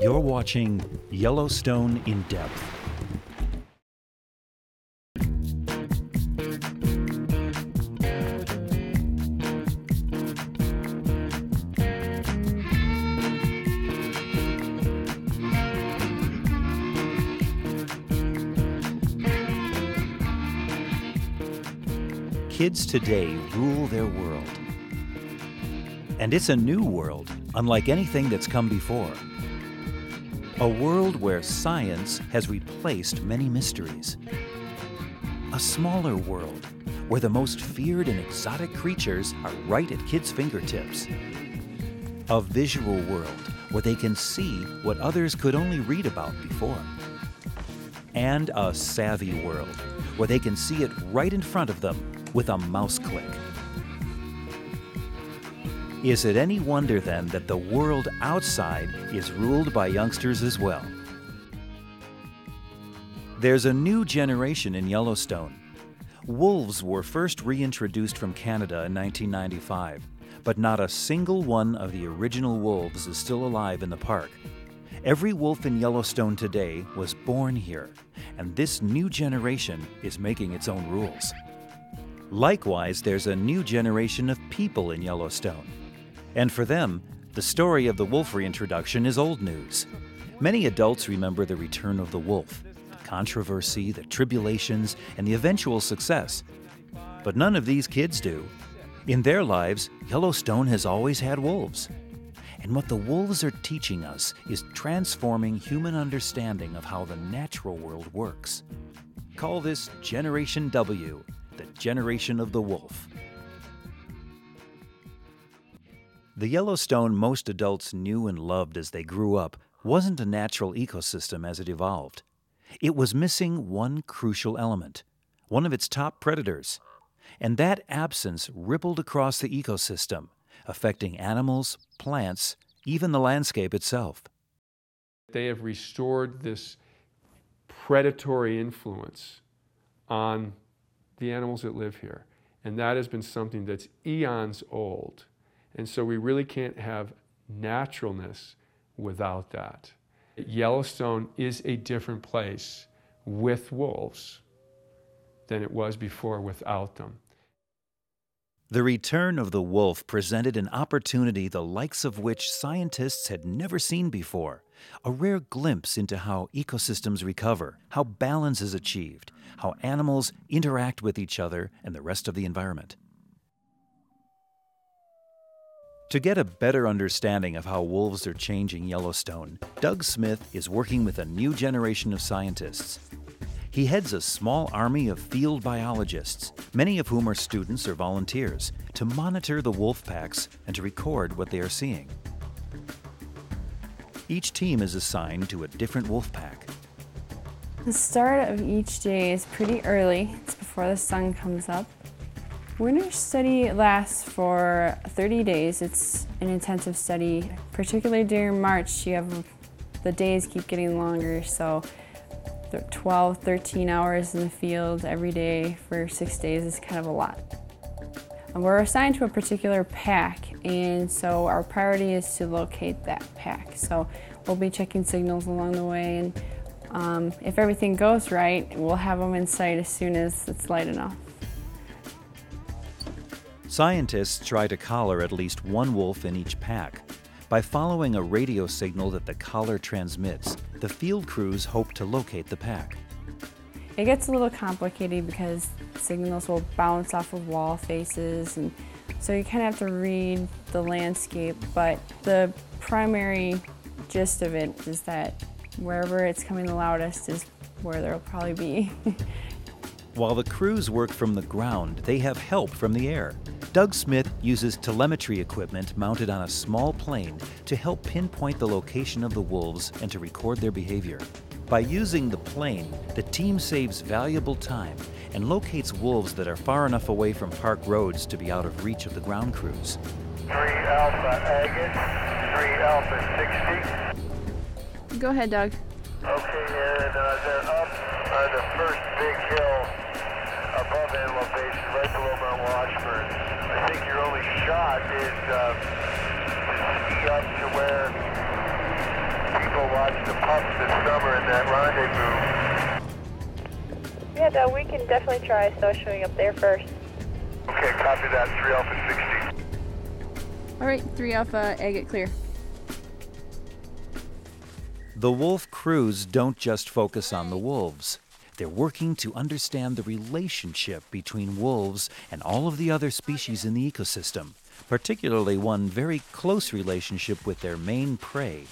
You're watching Yellowstone in Depth. Kids today rule their world. And it's a new world, unlike anything that's come before. A world where science has replaced many mysteries. A smaller world where the most feared and exotic creatures are right at kids' fingertips. A visual world where they can see what others could only read about before. And a savvy world where they can see it right in front of them with a mouse click. Is it any wonder then that the world outside is ruled by youngsters as well? There's a new generation in Yellowstone. Wolves were first reintroduced from Canada in 1995, but not a single one of the original wolves is still alive in the park. Every wolf in Yellowstone today was born here, and this new generation is making its own rules. Likewise, there's a new generation of people in Yellowstone. And for them, the story of the wolf reintroduction is old news. Many adults remember the return of the wolf, the controversy, the tribulations, and the eventual success. But none of these kids do. In their lives, Yellowstone has always had wolves. And what the wolves are teaching us is transforming human understanding of how the natural world works. Call this Generation W, the generation of the wolf. The Yellowstone most adults knew and loved as they grew up wasn't a natural ecosystem as it evolved. It was missing one crucial element, one of its top predators. And that absence rippled across the ecosystem, affecting animals, plants, even the landscape itself. They have restored this predatory influence on the animals that live here. And that has been something that's eons old. And so we really can't have naturalness without that. Yellowstone is a different place with wolves than it was before without them. The return of the wolf presented an opportunity the likes of which scientists had never seen before a rare glimpse into how ecosystems recover, how balance is achieved, how animals interact with each other and the rest of the environment. To get a better understanding of how wolves are changing Yellowstone, Doug Smith is working with a new generation of scientists. He heads a small army of field biologists, many of whom are students or volunteers, to monitor the wolf packs and to record what they are seeing. Each team is assigned to a different wolf pack. The start of each day is pretty early. It's before the sun comes up. Winter study lasts for 30 days. It's an intensive study. Particularly during March, you have the days keep getting longer, so 12, 13 hours in the field every day for six days is kind of a lot. And we're assigned to a particular pack, and so our priority is to locate that pack. So we'll be checking signals along the way, and um, if everything goes right, we'll have them in sight as soon as it's light enough. Scientists try to collar at least one wolf in each pack. By following a radio signal that the collar transmits, the field crews hope to locate the pack. It gets a little complicated because signals will bounce off of wall faces and so you kind of have to read the landscape, but the primary gist of it is that wherever it's coming the loudest is where there'll probably be. While the crews work from the ground, they have help from the air. Doug Smith uses telemetry equipment mounted on a small plane to help pinpoint the location of the wolves and to record their behavior. By using the plane, the team saves valuable time and locates wolves that are far enough away from park roads to be out of reach of the ground crews. 3 Alpha Agate, 3 Alpha 60. Go ahead, Doug. Okay, and uh, they're up on the first big hill above Antelope Basin, right below Mount Washburn. I think your only shot is uh, to ski up to where people watch the pups this summer in that rendezvous. Yeah, no, we can definitely try so showing up there first. Okay, copy that. 3 Alpha 60. All right, 3 Alpha, Agate clear. The wolf crews don't just focus on the wolves. They're working to understand the relationship between wolves and all of the other species in the ecosystem, particularly one very close relationship with their main prey,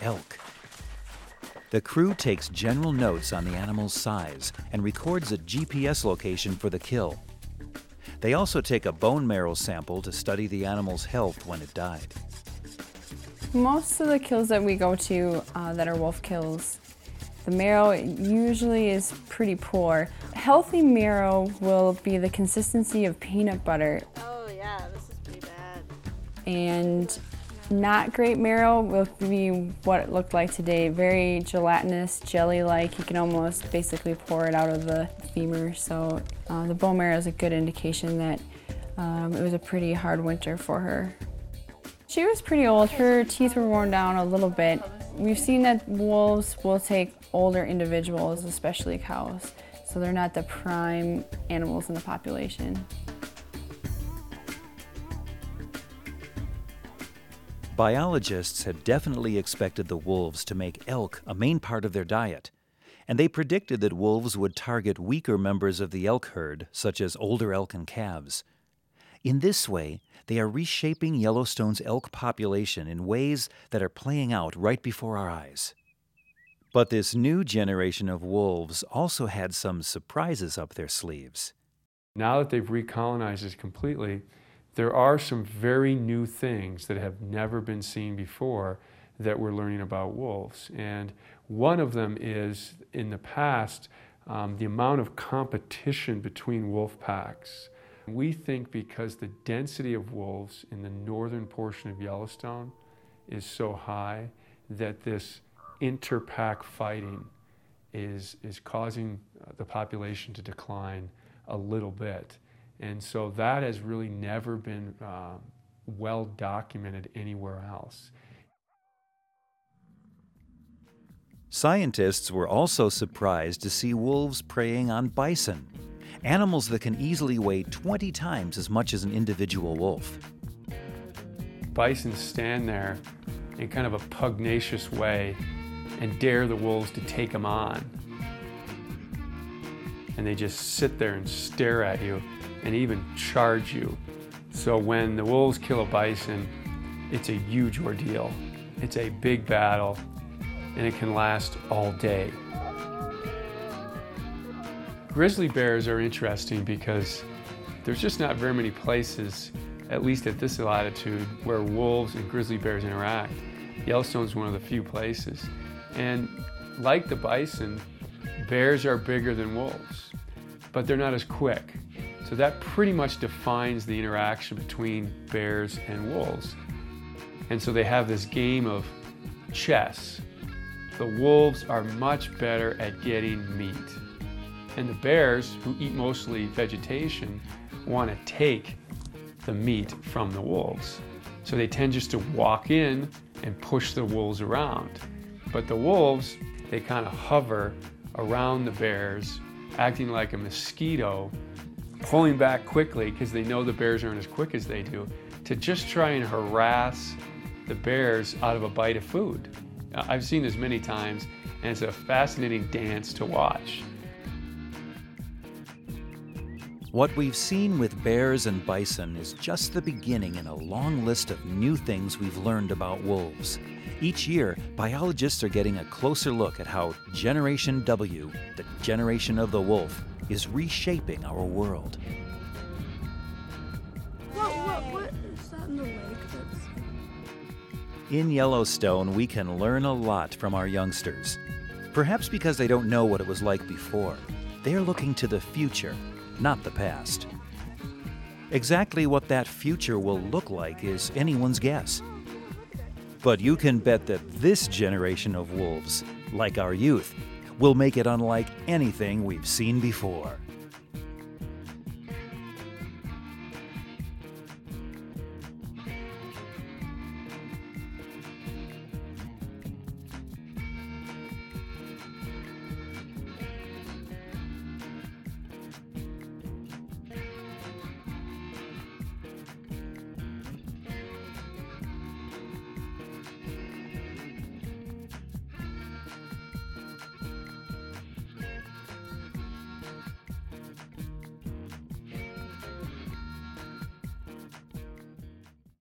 elk. The crew takes general notes on the animal's size and records a GPS location for the kill. They also take a bone marrow sample to study the animal's health when it died. Most of the kills that we go to uh, that are wolf kills, the marrow usually is pretty poor. Healthy marrow will be the consistency of peanut butter, Oh, yeah, this is pretty bad. and not great marrow will be what it looked like today. Very gelatinous, jelly-like. You can almost basically pour it out of the femur. So uh, the bone marrow is a good indication that um, it was a pretty hard winter for her. She was pretty old. Her teeth were worn down a little bit. We've seen that wolves will take older individuals, especially cows. So they're not the prime animals in the population. Biologists had definitely expected the wolves to make elk a main part of their diet, and they predicted that wolves would target weaker members of the elk herd, such as older elk and calves. In this way, they are reshaping Yellowstone's elk population in ways that are playing out right before our eyes. But this new generation of wolves also had some surprises up their sleeves. Now that they've recolonized us completely, there are some very new things that have never been seen before that we're learning about wolves. And one of them is in the past, um, the amount of competition between wolf packs. We think because the density of wolves in the northern portion of Yellowstone is so high that this interpack fighting is, is causing uh, the population to decline a little bit. And so that has really never been uh, well documented anywhere else. Scientists were also surprised to see wolves preying on bison, animals that can easily weigh 20 times as much as an individual wolf. Bison stand there in kind of a pugnacious way and dare the wolves to take them on. And they just sit there and stare at you and even charge you. So when the wolves kill a bison, it's a huge ordeal. It's a big battle and it can last all day. Grizzly bears are interesting because there's just not very many places, at least at this latitude, where wolves and grizzly bears interact. Yellowstone's one of the few places. And like the bison, bears are bigger than wolves, but they're not as quick. So that pretty much defines the interaction between bears and wolves. And so they have this game of chess. The wolves are much better at getting meat. And the bears, who eat mostly vegetation, want to take the meat from the wolves. So they tend just to walk in and push the wolves around. But the wolves, they kind of hover around the bears, acting like a mosquito, pulling back quickly because they know the bears aren't as quick as they do, to just try and harass the bears out of a bite of food. I've seen this many times, and it's a fascinating dance to watch. What we've seen with bears and bison is just the beginning in a long list of new things we've learned about wolves. Each year, biologists are getting a closer look at how Generation W, the generation of the wolf, is reshaping our world. What, what, what is that in the lake that's... In Yellowstone, we can learn a lot from our youngsters. Perhaps because they don't know what it was like before. They're looking to the future, not the past. Exactly what that future will look like is anyone's guess. But you can bet that this generation of wolves, like our youth, will make it unlike anything we've seen before.